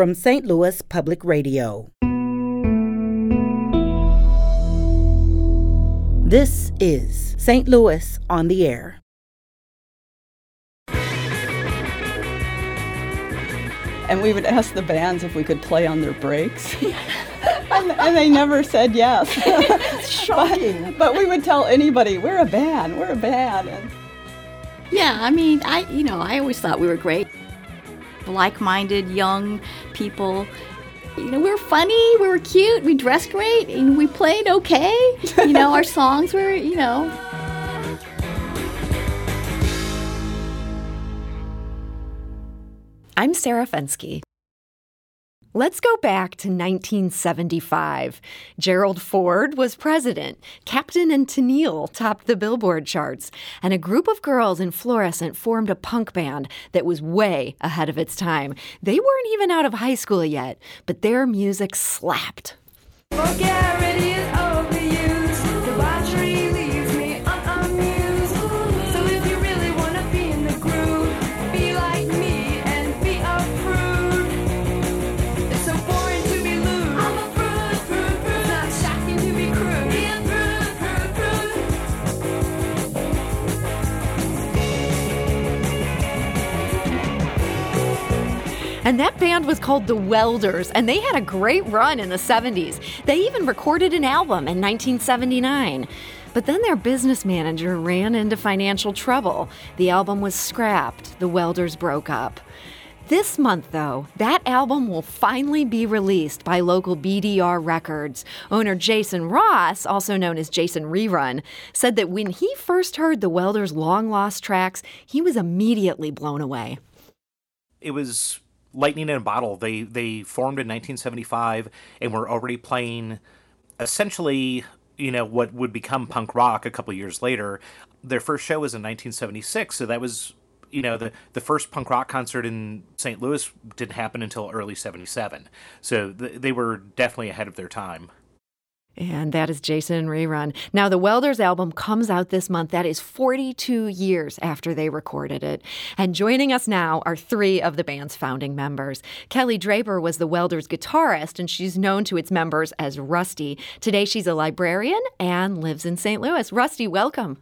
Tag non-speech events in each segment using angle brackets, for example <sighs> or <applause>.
from St. Louis Public Radio. This is St. Louis on the Air. And we would ask the bands if we could play on their breaks. <laughs> and, and, they never said yes. <laughs> <laughs> Shocking. but, but, we would tell anybody, we're a band, we're a band. And yeah, I mean, I you know, I always thought we were great. Like-minded young people. You know, we were funny, we were cute, we dressed great, and we played okay. You know, our <laughs> songs were, you know, I'm Sarah Fenske. Let's go back to 1975. Gerald Ford was president. Captain and Tennille topped the Billboard charts. And a group of girls in fluorescent formed a punk band that was way ahead of its time. They weren't even out of high school yet, but their music slapped. And that band was called The Welders, and they had a great run in the 70s. They even recorded an album in 1979. But then their business manager ran into financial trouble. The album was scrapped, the Welders broke up. This month, though, that album will finally be released by local BDR Records. Owner Jason Ross, also known as Jason Rerun, said that when he first heard the Welders' long lost tracks, he was immediately blown away. It was lightning in a bottle. They they formed in 1975 and were already playing essentially, you know, what would become punk rock a couple years later. Their first show was in 1976, so that was you know the the first punk rock concert in St. Louis didn't happen until early 77. So th- they were definitely ahead of their time. And that is Jason Rerun. Now, the Welders album comes out this month. That is 42 years after they recorded it. And joining us now are three of the band's founding members. Kelly Draper was the Welders guitarist, and she's known to its members as Rusty. Today, she's a librarian and lives in St. Louis. Rusty, welcome.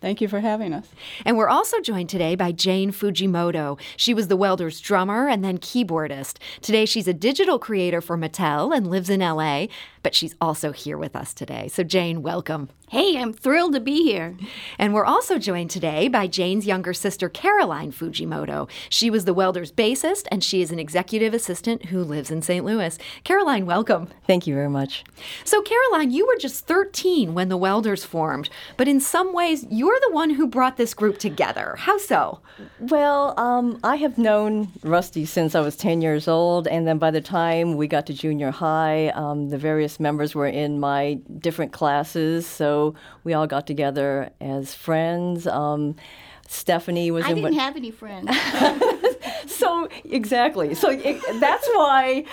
Thank you for having us. And we're also joined today by Jane Fujimoto. She was the Welders drummer and then keyboardist. Today, she's a digital creator for Mattel and lives in LA, but she's also here with us today. So, Jane, welcome. Hey, I'm thrilled to be here. And we're also joined today by Jane's younger sister, Caroline Fujimoto. She was the Welders bassist, and she is an executive assistant who lives in St. Louis. Caroline, welcome. Thank you very much. So, Caroline, you were just 13 when the Welders formed, but in some ways, you're the one who brought this group together. How so? Well, um, I have known Rusty since I was 10 years old, and then by the time we got to junior high, um, the various members were in my different classes, so we all got together as friends. Um, Stephanie was. I in didn't what, have any friends. <laughs> so exactly. So it, that's why.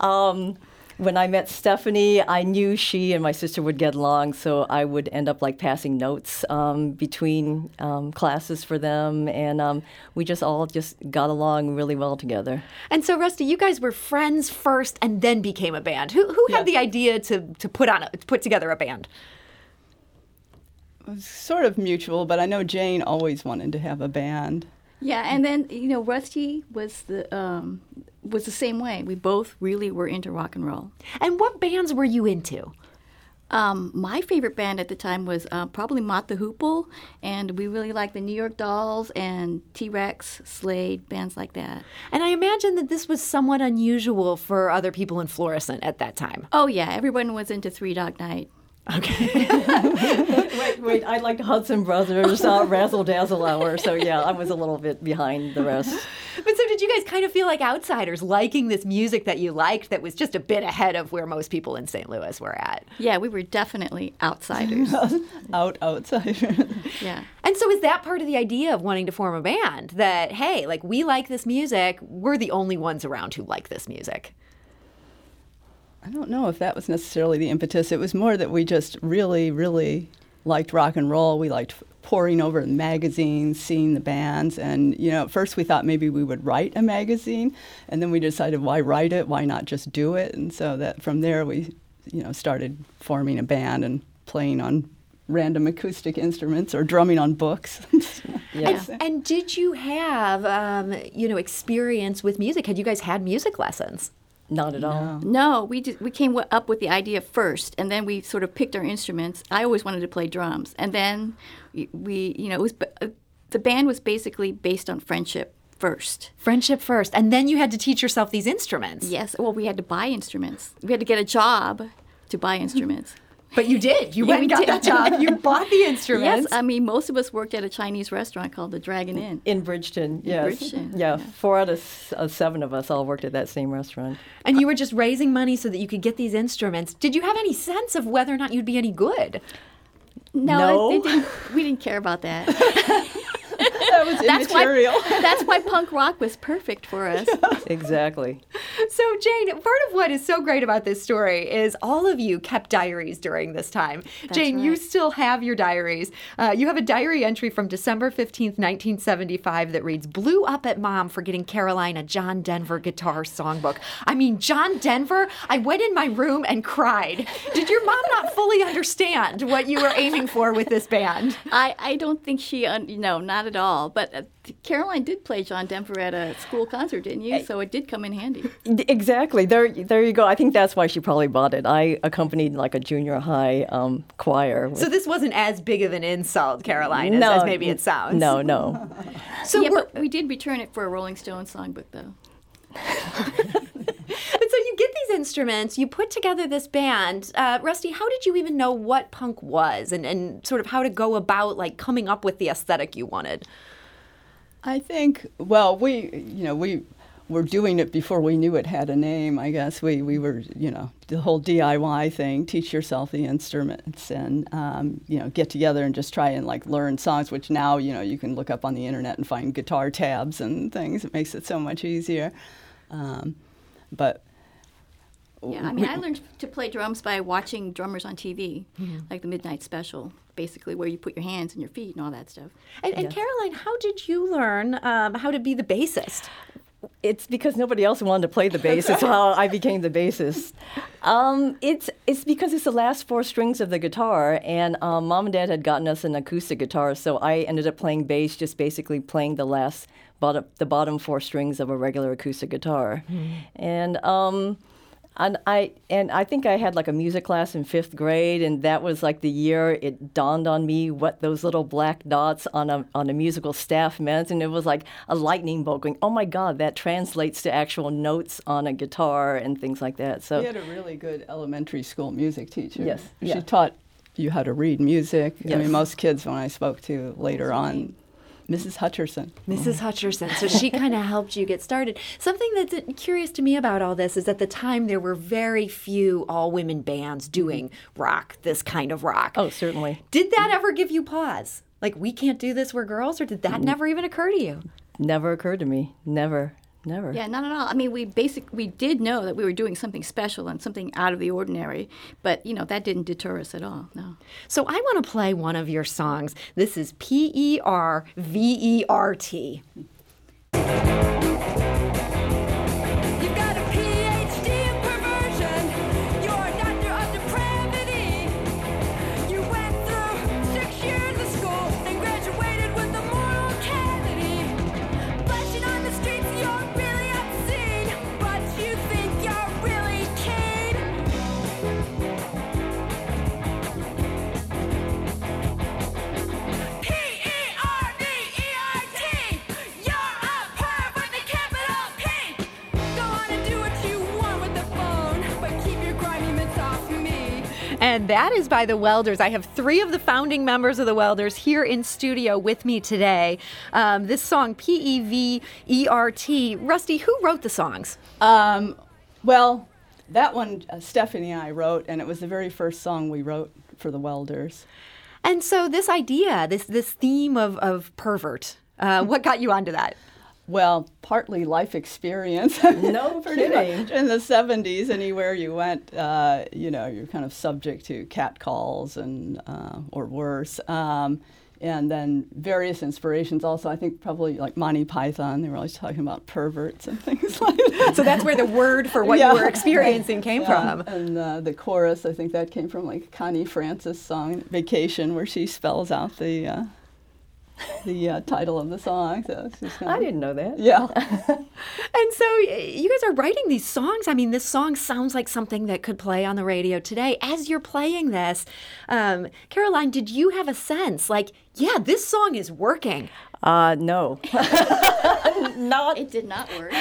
Um, when I met Stephanie, I knew she and my sister would get along, so I would end up like passing notes um, between um, classes for them, and um, we just all just got along really well together. And so, Rusty, you guys were friends first, and then became a band. Who who had the idea to to put on a, to put together a band? It was sort of mutual, but I know Jane always wanted to have a band. Yeah, and then you know Rusty was the um, was the same way. We both really were into rock and roll. And what bands were you into? Um, my favorite band at the time was uh, probably Mott the Hoople, and we really liked the New York Dolls and T Rex, Slade, bands like that. And I imagine that this was somewhat unusual for other people in Florissant at that time. Oh yeah, everyone was into Three Dog Night. Okay. <laughs> wait, wait. I liked Hudson Brothers, uh, Razzle Dazzle Hour. So yeah, I was a little bit behind the rest. But so did you guys kind of feel like outsiders, liking this music that you liked that was just a bit ahead of where most people in St. Louis were at? Yeah, we were definitely outsiders. <laughs> Out outsiders. yeah. And so is that part of the idea of wanting to form a band? That hey, like we like this music, we're the only ones around who like this music. I don't know if that was necessarily the impetus. It was more that we just really, really liked rock and roll. We liked poring over the magazines, seeing the bands, and you know, at first we thought maybe we would write a magazine, and then we decided why write it? Why not just do it? And so that from there we, you know, started forming a band and playing on random acoustic instruments or drumming on books. Yes. <laughs> And, and did you have, um, you know, experience with music? Had you guys had music lessons? Not at all. No, we did, we came w- up with the idea first, and then we sort of picked our instruments. I always wanted to play drums, and then we, we you know, it was b- uh, the band was basically based on friendship first. Friendship first, and then you had to teach yourself these instruments. Yes, well, we had to buy instruments. We had to get a job to buy instruments. But you did. You <laughs> Yeah, went we and got did. that job. You bought the <laughs> instruments. yes. I mean, most of us worked at a Chinese restaurant called the Dragon Inn. In Bridgeton, yes. Bridgeton, yeah, yeah. four out of s- uh, seven of us all worked at that same restaurant. and you were just raising money so that you could get these instruments. Did you have any sense of whether or not you'd be any good? No, No? They, they didn't, we didn't care about that. <laughs> that was That's why, <laughs> that's why punk rock was perfect for us. <laughs> Exactly. So, Jane, part of what is so great about this story is all of you kept diaries during this time. Jane, you still have your diaries. Uh, you have a diary entry from December 15th, 1975 that reads Blew up at mom for getting Caroline a John Denver guitar songbook. I mean, John Denver, I went in my room and cried. Did your mom not fully understand what you were aiming for with this band? I, I don't think she, un- no, not at all. But uh, Caroline did play John Denver at a school concert, didn't you? So it did come in handy. Exactly. There, there you go. I think that's why she probably bought it. I accompanied like a junior high um, choir. with- So, this wasn't as big of an insult, Caroline, as, no, as maybe it sounds. No, no. <laughs> So, yeah, we're- but we did return it for a Rolling Stones songbook, though. <laughs> But so you get these instruments, you put together this band. Uh, Rusty, how did you even know what punk was and, and sort of how to go about like coming up with the aesthetic you wanted? I think, well, we, you know, we were doing it before we knew it had a name, I guess. We, we were, you know, the whole DIY thing, teach yourself the instruments and, um, you know, get together and just try and like learn songs, which now, you know, you can look up on the internet and find guitar tabs and things. It makes it so much easier. Um, but Yeah, I mean, I learned to play drums by watching drummers on TV, like the Midnight Special, basically, where you put your hands and your feet and all that stuff. And, and Caroline, how did you learn um, how to be the bassist? It's because nobody else wanted to play the bass. It's how I became the bassist. Um, it's it's because it's the last four strings of the guitar, and um, mom and dad had gotten us an acoustic guitar, so I ended up playing bass, just basically playing the last bottom the bottom four strings of a regular acoustic guitar, and. And I and I think I had like a music class in fifth grade, and that was like the year it dawned on me what those little black dots on a on a musical staff meant, and it was like a lightning bolt going, "Oh my God, that translates to actual notes on a guitar and things like that." So we had a really good elementary school music teacher. Yes, She yeah. taught you how to read music. I mean, most kids, when I spoke to later on, Mrs. Hutcherson. Mrs. Hutcherson. So she <laughs> kind of helped you get started. Something that's curious to me about all this is at the time there were very few all women bands doing mm-hmm. rock, this kind of rock. oh, certainly Did that ever give you pause? Like, we can't do this, we're girls? Or did that mm. never even occur to you? never occurred to me. Never, never. Yeah, not at all. I mean, we basic we did know that we were doing something special and something out of the ordinary, but you know that didn't deter us at all. No. So I want to play one of your songs. This is P E R V E R T. And that is by the Welders. I have three of the founding members of the Welders here in studio with me today. Um, this song, P E V E R T. Rusty, who wrote the songs? Um, well, that one uh, Stephanie and I wrote, and it was the very first song we wrote for the Welders. And so this idea, this this theme of, of pervert, uh, what got you onto that? Well, partly life experience. No <laughs> kidding. In the 70s, anywhere you went, uh, you know, you're kind of subject to catcalls and uh, or worse. Um, and then various inspirations also. I think probably like Monty Python. They were always talking about perverts and things <laughs> like that. So that's where the word for what Yeah. you were experiencing came Yeah, from. And uh, the chorus, I think that came from like Connie Francis' song "Vacation," where she spells out the uh, <laughs> the uh, title of the song. So it's just kind I didn't know that. Yeah. <laughs> And so you guys are writing these songs. I mean, this song sounds like something that could play on the radio today. As you're playing this, um, Caroline, did you have a sense like, yeah, this song is working? Uh, no. <laughs> Not It did not work.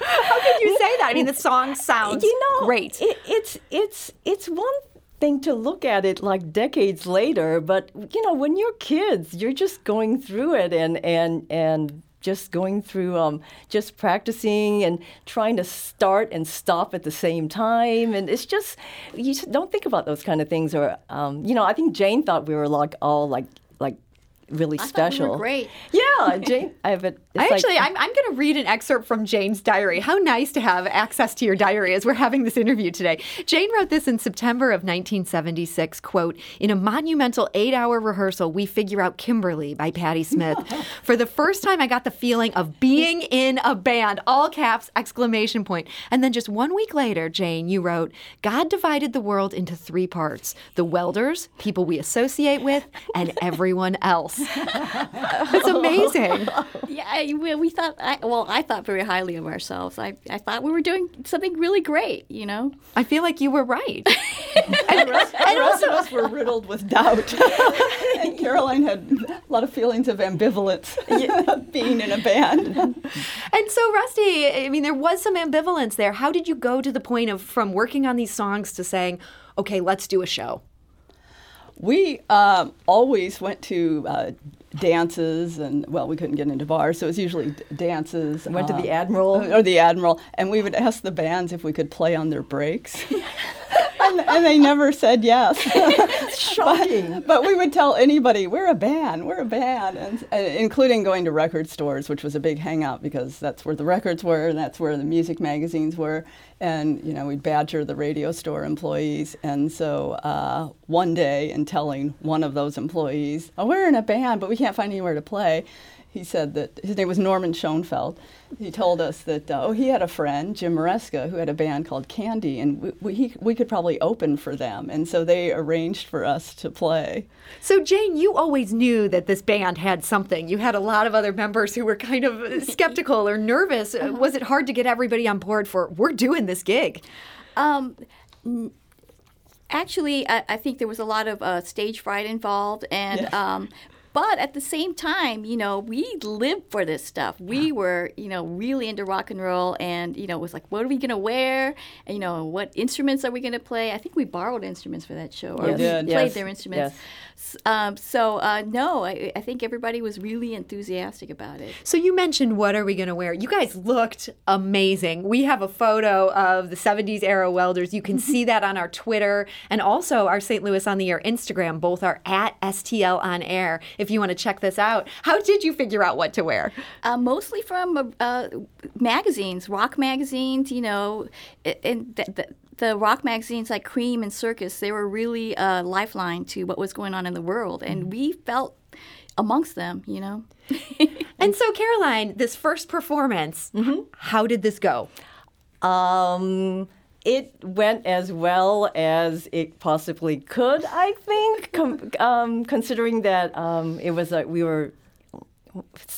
How could you say that? I mean, the song sounds you know, great. It, it's it's it's one thing to look at it like decades later, but you know, when you're kids, you're just going through it and and and just going through um, just practicing and trying to start and stop at the same time and it's just you just don't think about those kind of things or um, you know i think jane thought we were like all like like really I we special were great. yeah jane i have it I like- actually, I'm, I'm going to read an excerpt from Jane's diary. How nice to have access to your diary as we're having this interview today. Jane wrote this in September of 1976, quote, In a monumental eight-hour rehearsal, we figure out Kimberly by Patti Smith. <laughs> For the first time, I got the feeling of being in a band, all caps, exclamation point. And then just one week later, Jane, you wrote, God divided the world into three parts, the welders, people we associate with, and everyone else. <laughs> It's amazing. Yeah, we, we thought. I, well, I thought very highly of ourselves. I, I thought we were doing something really great. You know. I feel like you were right. <laughs> and the rest of us were riddled with doubt. and <laughs> Caroline had a lot of feelings of ambivalence <laughs> being in a band. And so, Rusty, I mean, there was some ambivalence there. How did you go to the point of from working on these songs to saying, okay, let's do a show? We um, always went to uh, dances, and well, we couldn't get into bars, so it was usually d- dances. Went to uh, the Admiral. or the Admiral, and we would ask the bands if we could play on their breaks. <laughs> and, and they never said yes. <laughs> <laughs> shocking But, but we would tell anybody, we're a band, we're a band, and, uh, including going to record stores, which was a big hangout because that's where the records were and that's where the music magazines were. And, you know, we'd badger the radio store employees. And so uh, one day, in telling one of those employees, oh, we're in a band, but we can't find anywhere to play, he said that his name was Norman Schoenfeld. He told us that uh, oh he had a friend Jim Maresca who had a band called Candy and we, we, he, we could probably open for them and so they arranged for us to play. So, Jane, you always knew that this band had something. You had a lot of other members who were kind of <laughs> skeptical or nervous. Uh, Was it hard to get everybody on board for, we're doing this gig? Um, n- actually, I, I think there was a lot of uh, stage fright involved, and Yes. um, but at the same time, you know, we lived for this stuff. We were, you know, really into rock and roll, and you know, it was like, what are we gonna wear? And you know, what instruments are we gonna play? I think we borrowed instruments for that show, or We we did. played Yes, their instruments. yes. Um, so uh, no, I, I think everybody was really enthusiastic about it. So, you mentioned, what are we going to wear? You guys looked amazing. We have a photo of the 70s era welders. You can see that on our Twitter and also our St. Louis on the Air Instagram. Both are at STL on air if you want to check this out. How did you figure out what to wear? Uh, mostly from uh, magazines, rock magazines, you know, and the, the, the rock magazines like Creem and Circus, they were really a lifeline to what was going on in the world, and we felt amongst them, you know. <laughs> And so, Caroline, this first performance, how did this go? Um, it went as well as it possibly could, I think, com- <laughs> um, considering that um, it was like we were.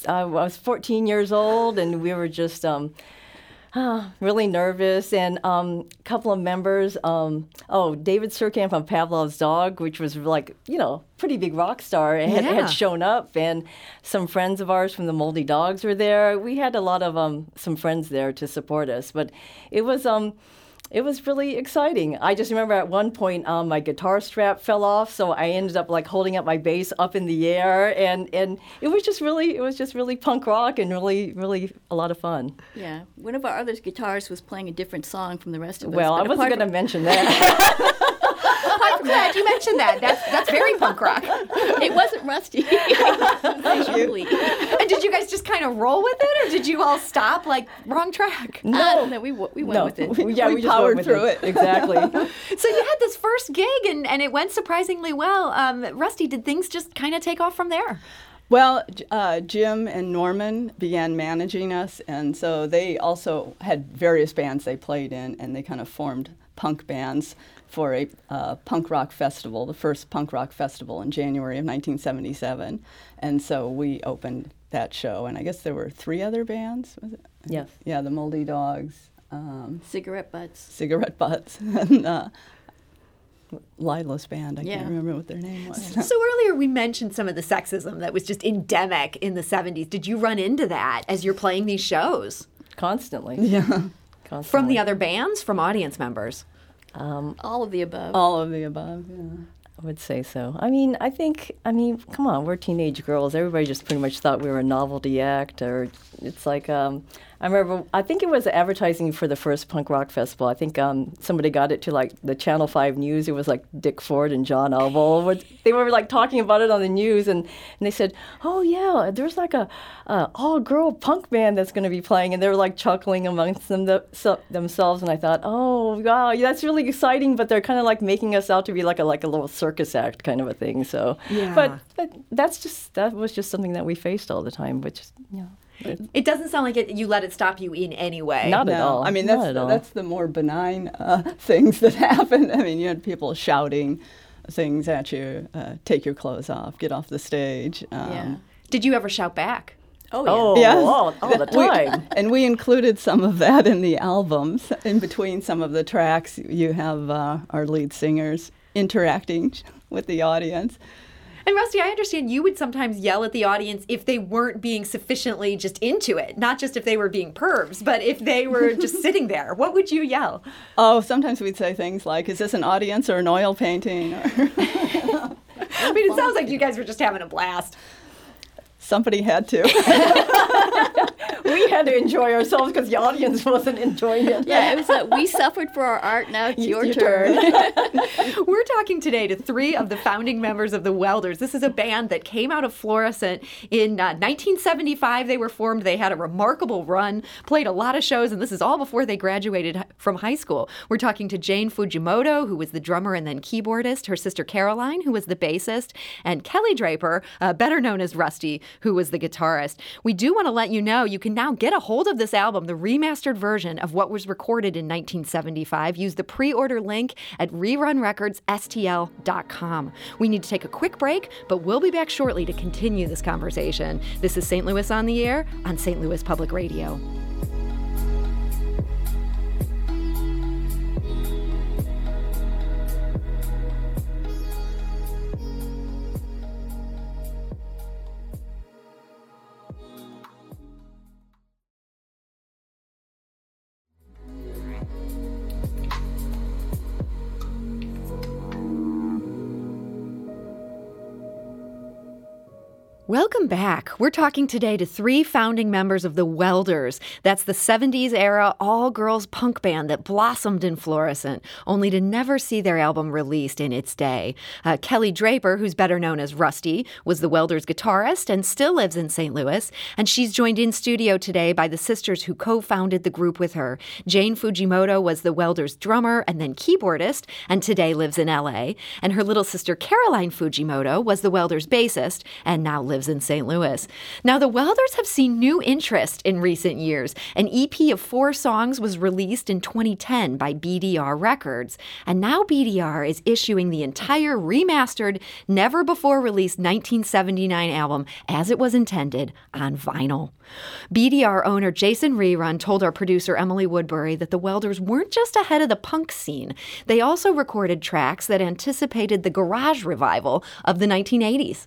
I was 14 years old, and we were just um, <sighs> ah, really nervous. And um, a couple of members, um, oh, David Surkamp from Pavlov's Dog, which was like, you know, pretty big rock star, had, Yeah. had shown up. And some friends of ours from the Moldy Dogs were there. We had a lot of um, some friends there to support us. But it was. Um, it was really exciting. I just remember at one point um, my guitar strap fell off, so I ended up like holding up my bass up in the air, and, and it was just really it was just really punk rock and really really a lot of fun. Yeah, one of our other guitarists was playing a different song from the rest of us. Well, I wasn't going to mention that. <laughs> <laughs> apart so glad you mentioned that. That's that's very punk rock. It wasn't Rusty. <laughs> Surely. And did you guys just kind of roll with it, or did you all stop like wrong track? No, no, we we went no, with it. we, yeah, we we, powered through it. Exactly. <laughs> So you had this first gig, and, and it went surprisingly well. Um, Rusty, did things just kind of take off from there? Well, uh, Jim and Norman began managing us, and so they also had various bands they played in, and they kind of formed punk bands for a uh, punk rock festival, the first punk rock festival in January of 1977. And so we opened that show, and I guess there were three other bands. Was it? Yes. Yeah, the Moldy Dogs, um, Cigarette butts. Cigarette Butts, <laughs> and uh, Lila's band. I Yeah. can't remember what their name was. So earlier we mentioned some of the sexism that was just endemic in the 70s. Did you run into that as you're playing these shows? Constantly. yeah, Constantly. From the other bands, from audience members? All of the above. all of the above. Yeah. I would say so. I mean, I think, I mean, come on, we're teenage girls. Everybody just pretty much thought we were a novelty act, or it's like, um, I remember, I think it was advertising for the first punk rock festival. I think um, somebody got it to like the Channel 5 news. It was like Dick Ford and John Auble. They were like talking about it on the news, and, and they said, oh, yeah, there's like a, a all girl punk band that's going to be playing. And they were like chuckling amongst them, the, so, themselves. And I thought, oh, wow, that's really exciting, but they're kind of like making us out to be like a, like a little circus act kind of a thing. So, Yeah. but, but that's just, that was just something that we faced all the time, which, you know. It doesn't sound like it, you let it stop you in any way. Not at all. I mean, that's the, that's the more benign uh, <laughs> things that happen. I mean, you had people shouting things at you, uh, take your clothes off, get off the stage. Um, yeah. Did you ever shout back? Oh, yeah. Oh, Yes. all, all the <laughs> We- time. and we included some of that in the albums. In between some of the tracks, you have uh, our lead singers interacting <laughs> with the audience. And Rusty, I understand you would sometimes yell at the audience if they weren't being sufficiently just into it, not just if they were being pervs, but if they were just <laughs> sitting there. What would you yell? Oh, sometimes we'd say things like, "Is this an audience or an oil painting?" Or <laughs> I mean, it sounds like <laughs> you guys were just having a blast. somebody had to. We had to enjoy ourselves because the audience wasn't enjoying it. Yeah, it was like we suffered for our art. Now it's <laughs> your, your turn. <laughs> We're talking today to three of the founding members of the Welders. This is a band that came out of Florissant in uh, 1975. They were formed. They had a remarkable run, played a lot of shows, and this is all before they graduated from high school. We're talking to Jane Fujimoto, who was the drummer and then keyboardist, her sister Caroline, who was the bassist, and Kelly Draper, uh, better known as Rusty, who was the guitarist. We do want to let you know you can now get a hold of this album, the remastered version of what was recorded in 1975. Use the pre order link at rerunrecordsstl.com. We need to take a quick break, but we'll be back shortly to continue this conversation. This is St. Louis on the Air on St. Louis Public Radio. Back. We're talking today to three founding members of the Welders. That's the 70s era all girls punk band that blossomed in Florissant, only to never see their album released in its day. Uh, Kelly Draper, who's better known as Rusty, was the Welders guitarist and still lives in St. Louis. And she's joined in studio today by the sisters who co founded the group with her. Jane Fujimoto was the Welders drummer and then keyboardist, and today lives in LA. And her little sister Caroline Fujimoto was the Welders bassist and now lives in St. Louis. Now, the Welders have seen new interest in recent years. An EP of four songs was released in 2010 by BDR Records, and now BDR is issuing the entire remastered, never before released 1979 album as it was intended on vinyl. BDR owner Jason Rerun told our producer Emily Woodbury that the Welders weren't just ahead of the punk scene, they also recorded tracks that anticipated the garage revival of the 1980s.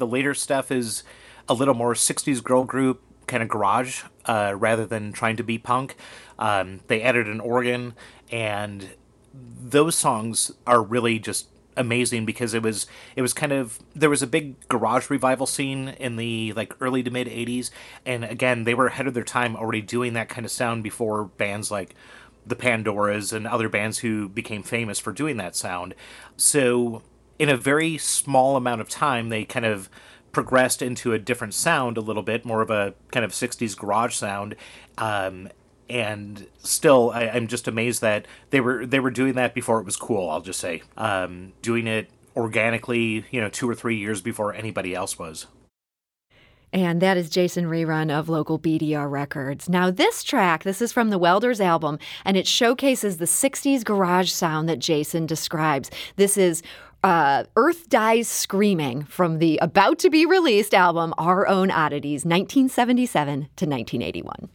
The later stuff is a little more 60s girl group kind of garage uh, rather than trying to be punk. Um, they added an organ, and those songs are really just amazing because it was it was kind of there was a big garage revival scene in the like early to mid 80s and again they were ahead of their time already doing that kind of sound before bands like the Pandoras and other bands who became famous for doing that sound. So, in a very small amount of time, they kind of progressed into a different sound a little bit, more of a kind of 60s garage sound. Um, and still, I, I'm just amazed that they were they were doing that before it was cool. I'll just say, um, doing it organically, you know, two or three years before anybody else was. And that is Jason Rerun of local BDR Records. Now, this track, this is from the Welders album, and it showcases the 60s garage sound that Jason describes. This is uh, Earth Dies Screaming from the about to be released album Our Own Oddities, 1977 to 1981.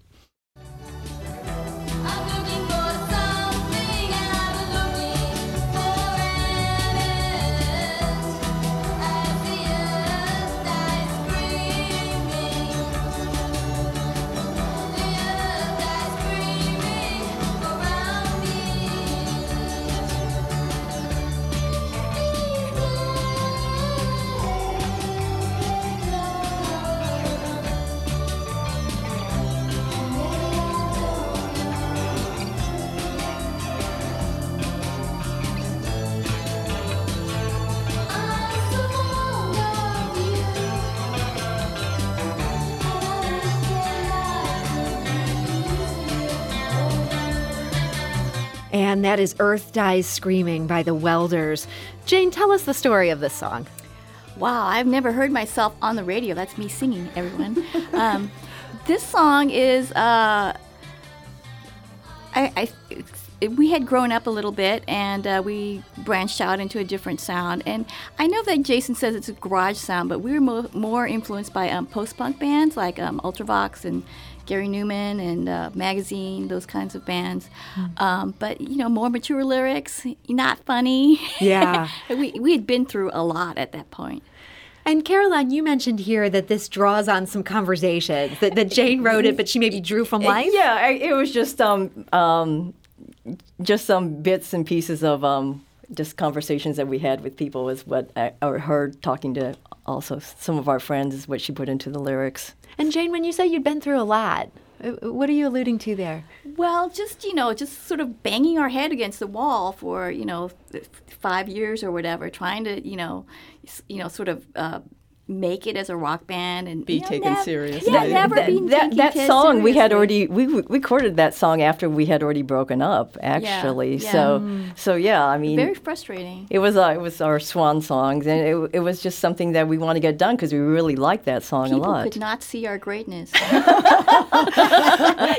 And that is Earth Dies Screaming by the Welders. Jane, tell us the story of this song. Wow, I've never heard myself on the radio. That's me singing, everyone. <laughs> um, this song is, uh, I, I, we had grown up a little bit and uh, we branched out into a different sound. And I know that Jason says it's a garage sound, but we were mo- more influenced by um, post punk bands like um, Ultravox and Gary Numan and uh, Magazine, those kinds of bands. Um, but, you know, more mature lyrics, not funny. Yeah. <laughs> we, we had been through a lot at that point. And Caroline, you mentioned here that this draws on some conversations, that, that Jane wrote it, but she maybe drew from <laughs> life. Yeah, I, it was just um, um, just some bits and pieces of um, just conversations that we had with people was what I, I heard talking to also some of our friends is what she put into the lyrics. And Jane, when you say you'd been through a lot, uh, what are you alluding to there? Well, just you know, just sort of banging our head against the wall for you know th- five years or whatever, trying to you know, you know, sort of uh, make it as a rock band and Be you know, taken nev- seriously. Yeah, never that, being that, taken that te- song we had already we we recorded that song after we had already broken up actually yeah. so so yeah i mean very frustrating. it was uh, it was our swan songs and it, it was just something that we want to get done because we really liked that song People a lot could not see our greatness. <laughs> yeah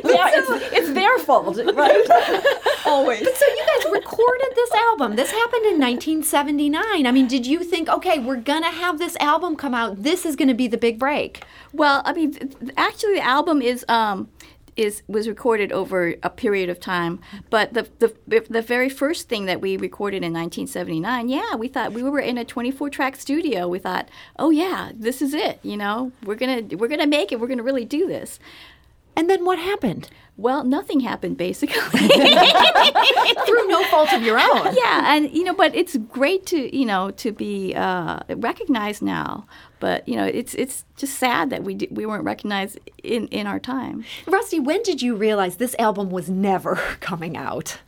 it's, it's their fault right <laughs> Always. So you guys recorded this album. This happened in 1979. I mean, did you think, okay, we're gonna have this album come out. This is gonna be the big break. Well, I mean, actually, the album is um, is was recorded over a period of time. But the the the very first thing that we recorded in 1979, yeah, we thought we were in a 24 track studio. We thought, oh yeah, this is it. You know, we're gonna we're gonna make it. We're gonna really do this. And then what happened? Well, nothing happened basically. <laughs> Through no fault of your own. <laughs> yeah, and you know, but it's great to you know to be uh, recognized now. But you know, it's it's just sad that we d- we weren't recognized in in our time. Rusty, when did you realize this album was never <laughs> coming out?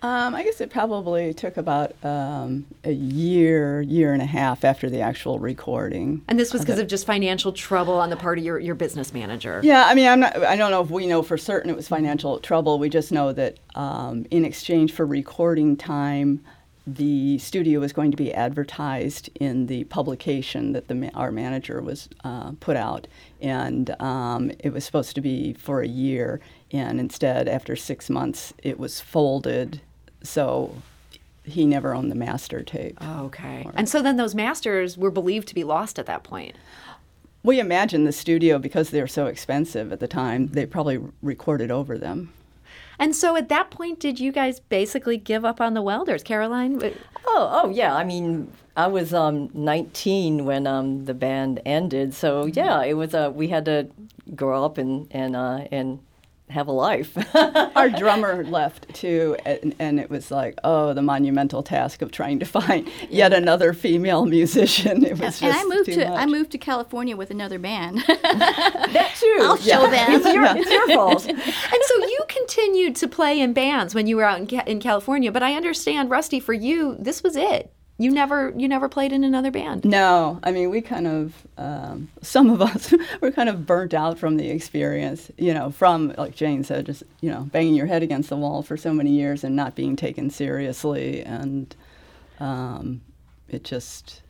Um, I guess it probably took about um, a year, year and a half after the actual recording. And this was because of just financial trouble on the part of your, your business manager. Yeah, I mean, I'm not. I don't know if we know for certain it was financial trouble. We just know that um, in exchange for recording time, the studio was going to be advertised in the publication that the our manager was uh, put out, and um, it was supposed to be for a year. And instead, after six months, it was folded. So he never owned the master tape. Okay. And so then those masters were believed to be lost at that point. We imagine the studio because they were so expensive at the time. They probably recorded over them. And so at that point, did you guys basically give up on the welders? Caroline? Oh, oh yeah. I mean, I was um, 19 when um, the band ended, so yeah, it was. Uh, we had to grow up and and uh, and have a life. <laughs> Our drummer <laughs> left too, and, and it was like, oh, the monumental task of trying to find yet another female musician. It was and just I moved too to I moved to California with another band. <laughs> that too. I'll show them. It's your, it's your fault. And so you continued to play in bands when you were out in, in California, but I understand, Rusty, for you, this was it. You never you never played in another band. No, I mean we kind of um, some of us <laughs> were kind of burnt out from the experience. You know, from like Jane said, just you know banging your head against the wall for so many years and not being taken seriously, and um, it just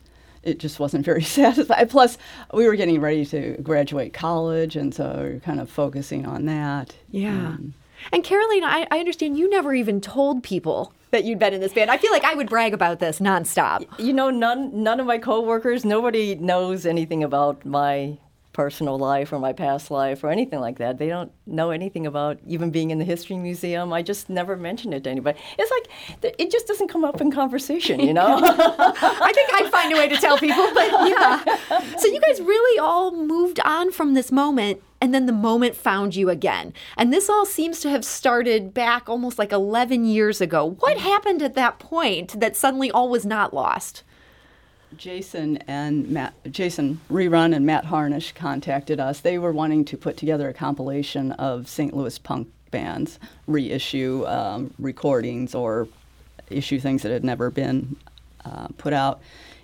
it just wasn't very <laughs> satisfying. Plus, we were getting ready to graduate college, and so we were kind of focusing on that. Yeah. Um, And Caroline, I, I understand you never even told people that you'd been in this band. I feel like I would brag about this nonstop. You know, none none of my coworkers, nobody knows anything about my personal life or my past life or anything like that. They don't know anything about even being in the history museum. I just never mentioned it to anybody. It's like it just doesn't come up in conversation, you know. <laughs> I think I'd find a way to tell people, but <laughs> yeah. So you guys really all moved on from this moment, and then the moment found you again. And this all seems to have started back almost like 11 years ago. What happened at that point that suddenly all was not lost? Jason and Matt, Jason Rerun and Matt Harnish contacted us. They were wanting to put together a compilation of St. Louis punk bands, reissue um, recordings or issue things that had never been uh, put out.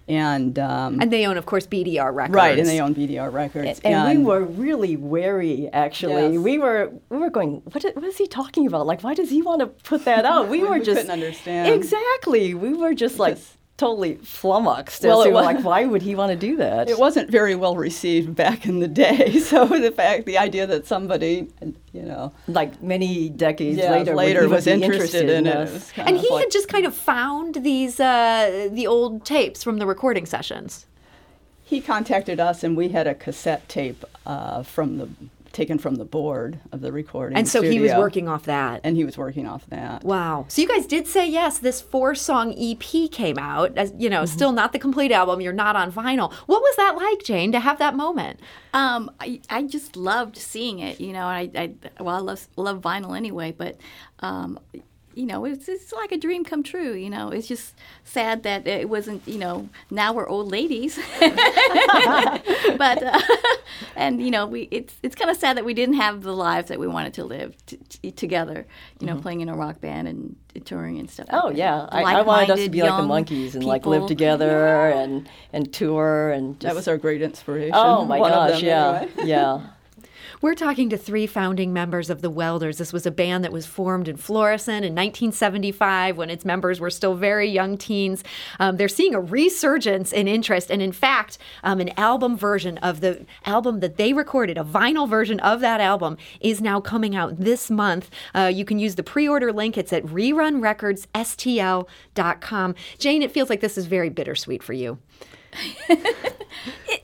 And, um, And they own, of course, BDR Records. right, and they own BDR Records. and we were really wary actually Yes. we were we were going what, what is he talking about like why does he want to put that out <laughs> we We- were we just couldn't understand. exactly we were just like totally flummoxed Well, it to wa- like why would he want to do that It wasn't very well received back in the day. <laughs> So the fact, the idea that somebody, you know, like many decades yeah, later, later even was be interested, in it. it was And he like- had just kind of found these uh, the old tapes from the recording sessions. He contacted us, and we had a cassette tape uh, from the taken from the board of the recording. And so he was working off that. and he was working off that. Wow. So you guys did say yes. This four song EP came out. As you know, Mm-hmm. still not the complete album. You're not on vinyl. What was that like, Jane, to have that moment? Um, I, I just loved seeing it. You know, and I, I well, I love love vinyl anyway, but um, you know, it's it's like a dream come true. You know, it's just sad that it wasn't. You know, now we're old ladies, <laughs> but uh, <laughs> and you know, we it's it's kind of sad that we didn't have the lives that we wanted to live t- t- together. You know, playing in a rock band and touring and stuff. Oh like yeah, I, I wanted us to be like the Monkees and like live people. together and and tour and just, That was our great inspiration. oh my one gosh, yeah, anyway. yeah. <laughs> We're talking to three founding members of the Welders. This was a band that was formed in Florissant in 1975 when its members were still very young teens. Um, they're seeing a resurgence in interest, and in fact, um, an album version of the album that they recorded, a vinyl version of that album, is now coming out this month. Uh, you can use the pre order link, it's at rerunrecordsstl.com. Jane, it feels like this is very bittersweet for you. It, <laughs>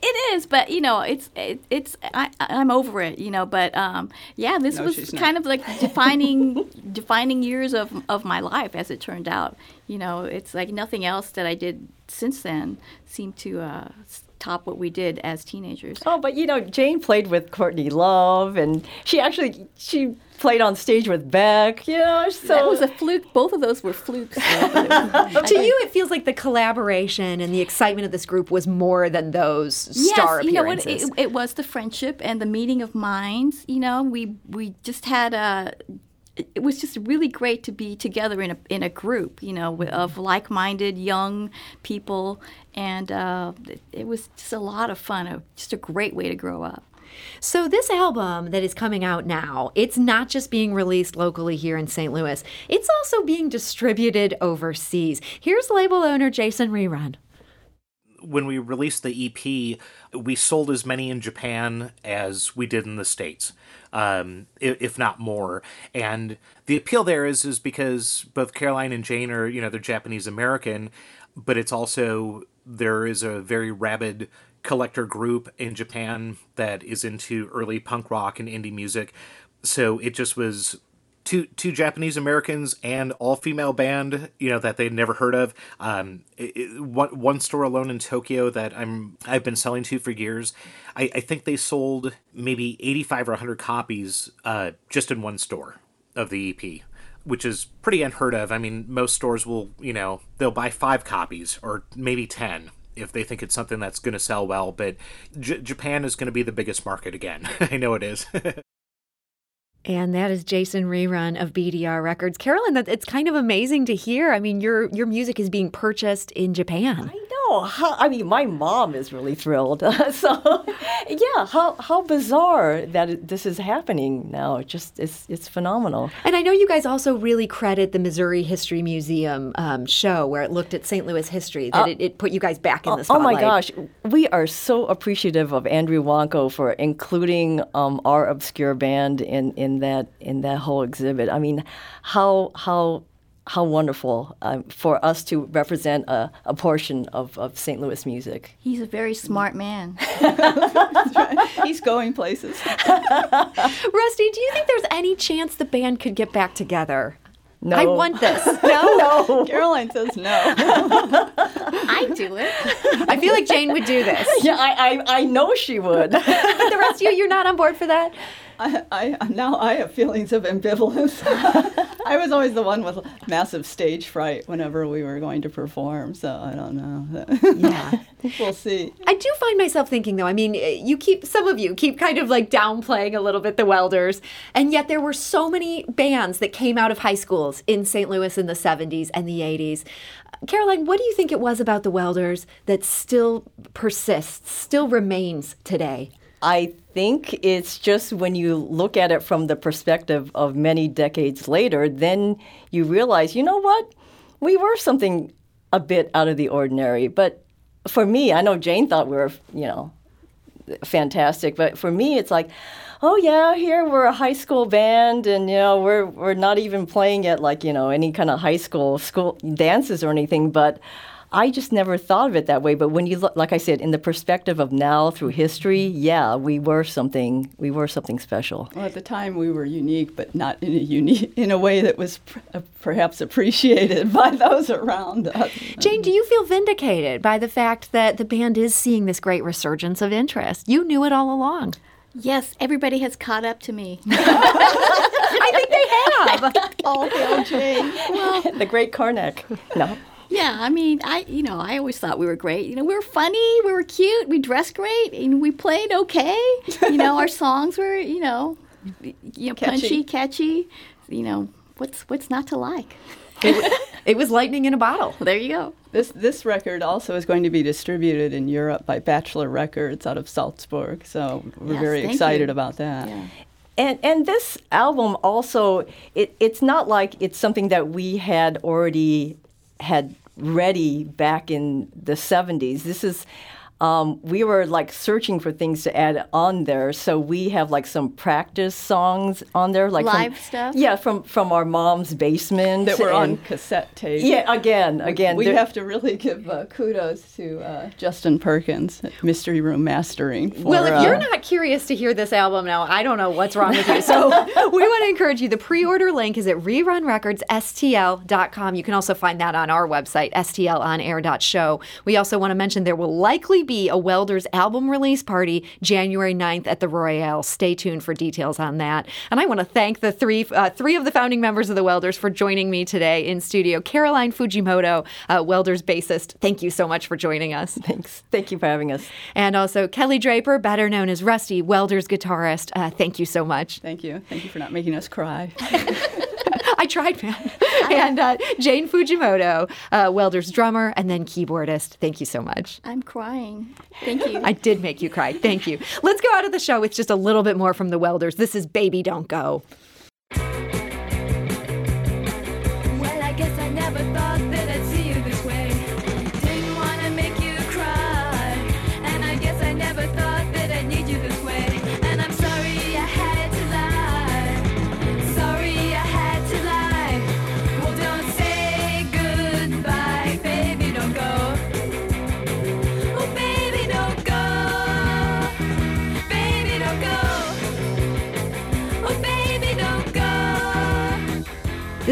but you know, it's it, it's I, I'm over it, you know. But um, yeah, this No, was kind of like defining <laughs> defining years of of my life, as it turned out. You know, it's like nothing else that I did since then seemed to uh, top what we did as teenagers. Oh, but you know, Jane played with Courtney Love, and she actually she played on stage with Beck. You know, so that was a fluke. Both of those were flukes. <laughs> to you, it feels like the collaboration and the excitement of this group was more than those star yes, you know what? appearances. It, it was the friendship and the meeting of minds. You know, we we just had a. It was just really great to be together in a in a group, you know, of like-minded young people, and uh, it, it was just a lot of fun. A, just a great way to grow up. So this album that is coming out now, it's not just being released locally here in St. Louis. It's also being distributed overseas. Here's label owner Jason Rerun. when we released the EP, we sold as many in Japan as we did in the States, um, if not more. And the appeal there is is because both Caroline and Jane are, you know, they're Japanese American, but it's also there is a very rabid collector group in Japan that is into early punk rock and indie music. So it just was two two Japanese Americans and all female band, you know, that they'd never heard of. Um, it, it- one one store alone in Tokyo that I'm I've been selling to for years. I, I think they sold maybe eighty five or hundred copies uh, just in one store of the EP. Which is pretty unheard of. I mean, most stores will, you know, they'll buy five copies or maybe 10 if they think it's something that's going to sell well. But J- Japan is going to be the biggest market again. <laughs> I know it is. <laughs> And that is Jason Rerun of BDR Records. Caroline, that it's kind of amazing to hear. I mean, your your music is being purchased in Japan. I know. How, I mean, my mom is really thrilled. <laughs> so, yeah, how how bizarre that this is happening now. It just it's it's phenomenal. And I know you guys also really credit the Missouri History Museum um, show where it looked at St. Louis history, that it, it put you guys back in the spotlight. Oh my gosh, we are so appreciative of Andrew Wanko for including um, our obscure band in, in that in that whole exhibit. I mean, how how how wonderful um, for us to represent a, a portion of, of St. Louis music. He's a very smart man. <laughs> He's going places. <laughs> Rusty, do you think there's any chance the band could get back together? No. I want this. <laughs> No? Caroline says no. I do it. I feel like Jane would do this. Yeah, I, I, I know she would. But the rest of you, you're not on board for that? I, I now I have feelings of ambivalence. <laughs> I was always the one with massive stage fright whenever we were going to perform, so I don't know. <laughs> Yeah. we'll see. I do find myself thinking though, I mean, eh, you keep, some of you keep kind of like downplaying a little bit the Welders, and yet there were so many bands that came out of high schools in St. Louis in the 70s and the 80s. Caroline, what do you think it was about the Welders that still persists, still remains today? I think it's just when you look at it from the perspective of many decades later, then you realize, you know what? We were something a bit out of the ordinary. But for me, I know Jane thought we were, you know, fantastic, but for me, it's like, oh yeah, here we're a high school band, and you know, we're we're not even playing at like you know any kind of high school school dances or anything, but. I just never thought of it that way. But when you look, like I said, in the perspective of now through history, yeah, we were something. We were something special. Well, at the time we were unique, but not in a unique in a way that was pr- uh, perhaps appreciated <laughs> by those around us. Jane, do you feel vindicated by the fact that the band is seeing this great resurgence of interest? You knew it all along. Yes, everybody has caught up to me. <laughs> <laughs> I think they have. All hail Jane. the great Karnak. No. Yeah, I mean, I you know, I always thought we were great. You know, we were funny, we were cute, we dressed great, and we played okay. You know, our <laughs> songs were, you know, you know, punchy, catchy. You know, what's what's not to like? <laughs> It was lightning in a bottle. There you go. This this record also is going to be distributed in Europe by Bachelor Records out of Salzburg. So we're Yes, very excited you. about that. Yeah. And and this album also it, it's not like it's something that we had already had ready back in the 70s. This is um, we were like searching for things to add on there, so we have like some practice songs on there, like from- Live stuff? Yeah, from from our mom's basement That were on and- cassette tape. Yeah, again, again. We there- have to really give uh, kudos to uh, Justin Perkins Mystery Room Mastering. For, Well, if you're uh, not curious to hear this album now, I don't know what's wrong with you. So <laughs> we want to encourage you. The pre-order link is at rerunrecordsstl.com. You can also find that on our website, stlonair.show. We also want to mention there will likely be a Welders album release party January 9th at the Royale. Stay tuned for details on that. And I want to thank the three uh, three of the founding members of the Welders for joining me today in studio. Caroline Fujimoto, uh, Welders bassist. Thank you so much for joining us. <laughs> Thanks. Thank you for having us. And also Kelly Draper, better known as Rusty, Welder's guitarist. Uh, thank you so much. Thank you. Thank you for not making us cry. <laughs> I tried, man. <laughs> <laughs> and uh, Jane Fujimoto, uh, Welder's drummer and then keyboardist. Thank you so much. I'm crying. Thank you. <laughs> I did make you cry. Thank you. Let's go out of the show with just a little bit more from the Welders. This is Baby Don't Go.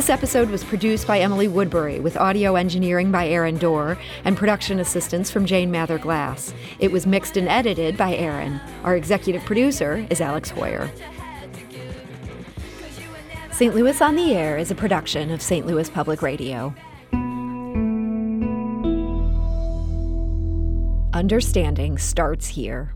This episode was produced by Emily Woodbury with audio engineering by Aaron Doerr and production assistance from Jane Mather Glass. It was mixed and edited by Aaron. Our executive producer is Alex Heuer. St. Louis on the Air is a production of St. Louis Public Radio. Understanding starts here.